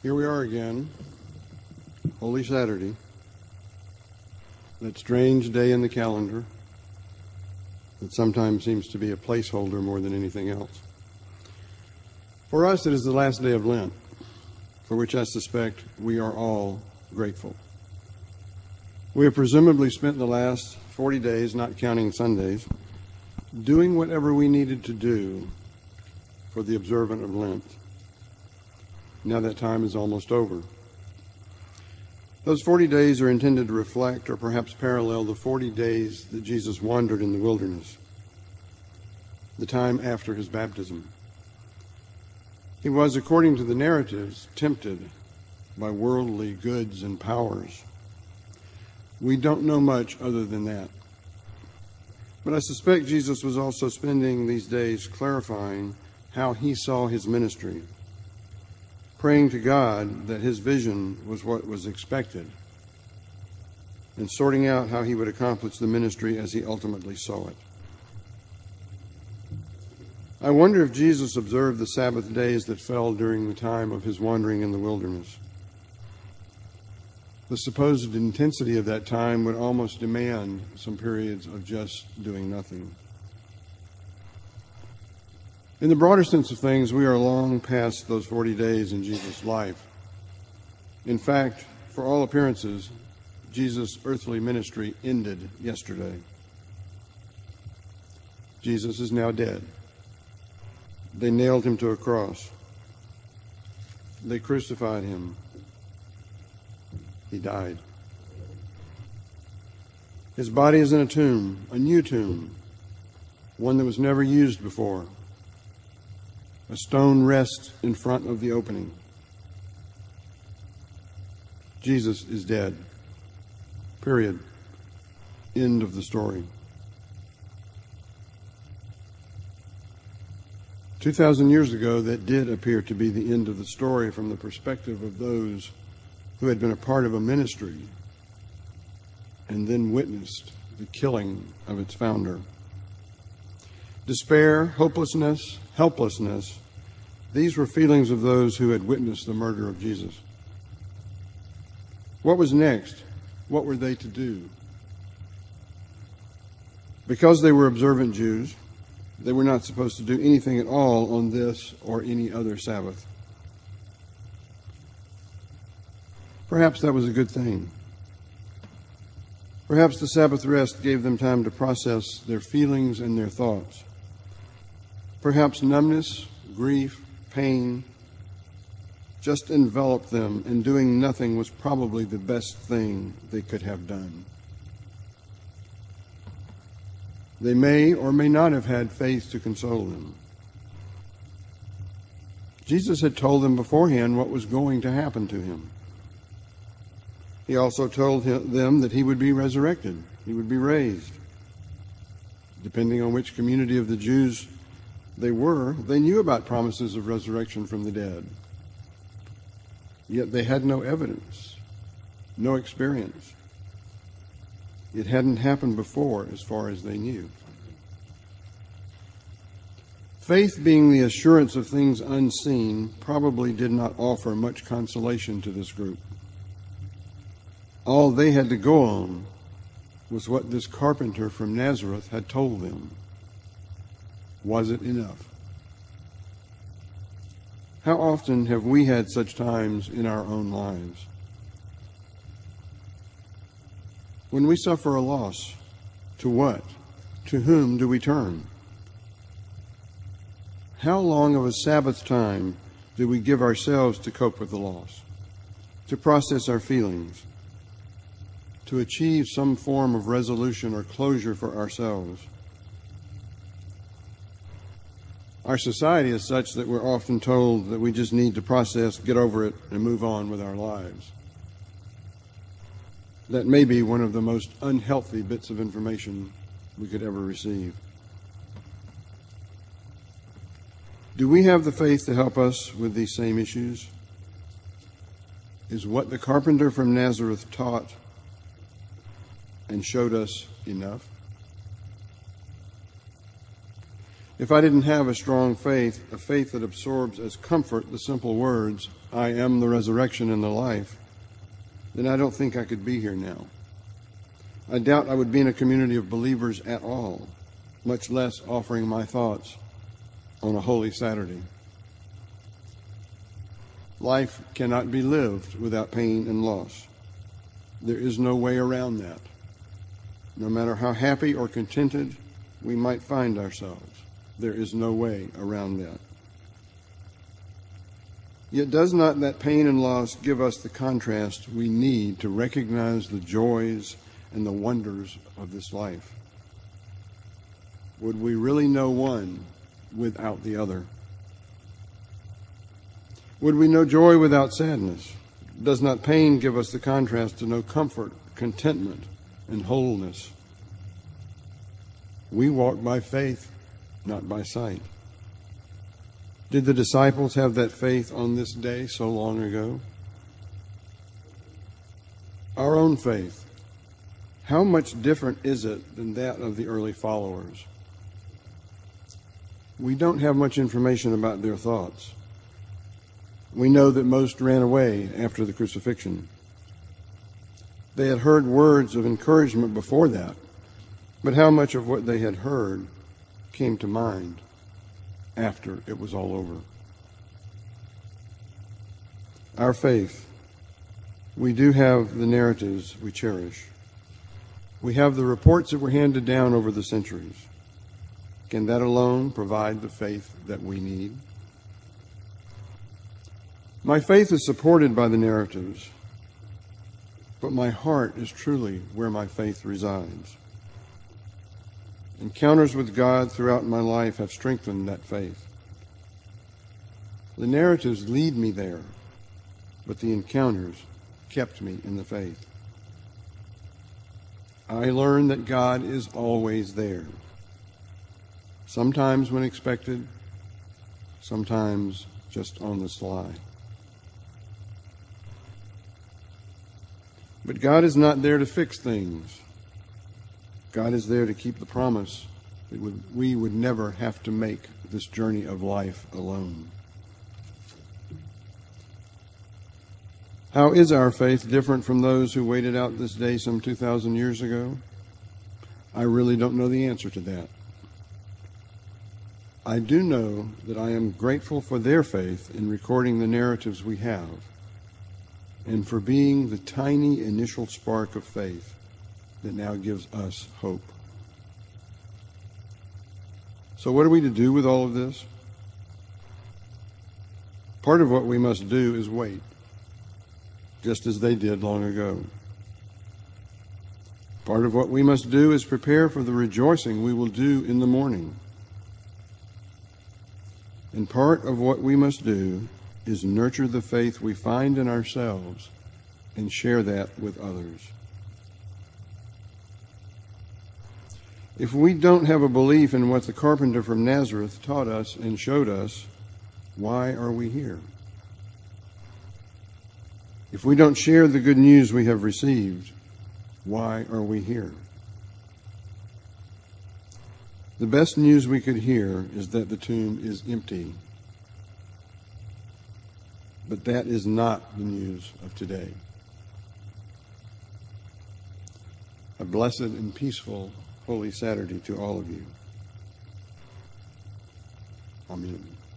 Here we are again, Holy Saturday, that strange day in the calendar that sometimes seems to be a placeholder more than anything else. For us, it is the last day of Lent, for which I suspect we are all grateful. We have presumably spent the last 40 days, not counting Sundays, doing whatever we needed to do for the observant of Lent. Now that time is almost over. Those 40 days are intended to reflect or perhaps parallel the 40 days that Jesus wandered in the wilderness, the time after his baptism. He was, according to the narratives, tempted by worldly goods and powers. We don't know much other than that. But I suspect Jesus was also spending these days clarifying how he saw his ministry praying to God that his vision was what was expected, and sorting out how he would accomplish the ministry as he ultimately saw it. I wonder if Jesus observed the Sabbath days that fell during the time of his wandering in the wilderness. The supposed intensity of that time would almost demand some periods of just doing nothing. In the broader sense of things, we are long past those 40 days in Jesus' life. In fact, for all appearances, Jesus' earthly ministry ended yesterday. Jesus is now dead. They nailed him to a cross. They crucified him. He died. His body is in a tomb, a new tomb, one that was never used before. A stone rests in front of the opening. Jesus is dead. Period. End of the story. 2,000 years ago, that did appear to be the end of the story from the perspective of those who had been a part of a ministry and then witnessed the killing of its founder. Despair, hopelessness, helplessness, these were feelings of those who had witnessed the murder of Jesus. What was next? What were they to do? Because they were observant Jews, they were not supposed to do anything at all on this or any other Sabbath. Perhaps that was a good thing. Perhaps the Sabbath rest gave them time to process their feelings and their thoughts. Perhaps numbness, grief, pain just enveloped them, and doing nothing was probably the best thing they could have done. They may or may not have had faith to console them. Jesus had told them beforehand what was going to happen to him. He also told them that he would be resurrected, he would be raised. Depending on which community of the Jews they were, they knew about promises of resurrection from the dead. Yet they had no evidence, no experience. It hadn't happened before, as far as they knew. Faith, being the assurance of things unseen, probably did not offer much consolation to this group. All they had to go on was what this carpenter from Nazareth had told them. Was it enough? How often have we had such times in our own lives? When we suffer a loss, to what? To whom do we turn? How long of a Sabbath time do we give ourselves to cope with the loss, to process our feelings, to achieve some form of resolution or closure for ourselves? Our society is such that we're often told that we just need to process, get over it, and move on with our lives. That may be one of the most unhealthy bits of information we could ever receive. Do we have the faith to help us with these same issues? Is what the carpenter from Nazareth taught and showed us enough? If I didn't have a strong faith, a faith that absorbs as comfort the simple words, I am the resurrection and the life, then I don't think I could be here now. I doubt I would be in a community of believers at all, much less offering my thoughts on a holy Saturday. Life cannot be lived without pain and loss. There is no way around that. No matter how happy or contented we might find ourselves, there is no way around that. Yet does not that pain and loss give us the contrast we need to recognize the joys and the wonders of this life? Would we really know one without the other? Would we know joy without sadness? Does not pain give us the contrast to know comfort, contentment, and wholeness? We walk by faith, not by sight. Did the disciples have that faith on this day so long ago? Our own faith, how much different is it than that of the early followers? We don't have much information about their thoughts. We know that most ran away after the crucifixion. They had heard words of encouragement before that, but how much of what they had heard came to mind after it was all over? Our faith, we do have the narratives we cherish. We have the reports that were handed down over the centuries. Can that alone provide the faith that we need? My faith is supported by the narratives, but my heart is truly where my faith resides. Encounters with God throughout my life have strengthened that faith. The narratives lead me there, but the encounters kept me in the faith. I learned that God is always there. Sometimes when expected, sometimes just on the sly. But God is not there to fix things. God is there to keep the promise that we would never have to make this journey of life alone. How is our faith different from those who waited out this day some 2,000 years ago? I really don't know the answer to that. I do know that I am grateful for their faith in recording the narratives we have and for being the tiny initial spark of faith that now gives us hope. So, what are we to do with all of this? Part of what we must do is wait, just as they did long ago. Part of what we must do is prepare for the rejoicing we will do in the morning. And part of what we must do is nurture the faith we find in ourselves and share that with others. If we don't have a belief in what the carpenter from Nazareth taught us and showed us, why are we here? If we don't share the good news we have received, why are we here? The best news we could hear is that the tomb is empty but that is not the news of today. A blessed and peaceful Holy Saturday to all of you. Amen.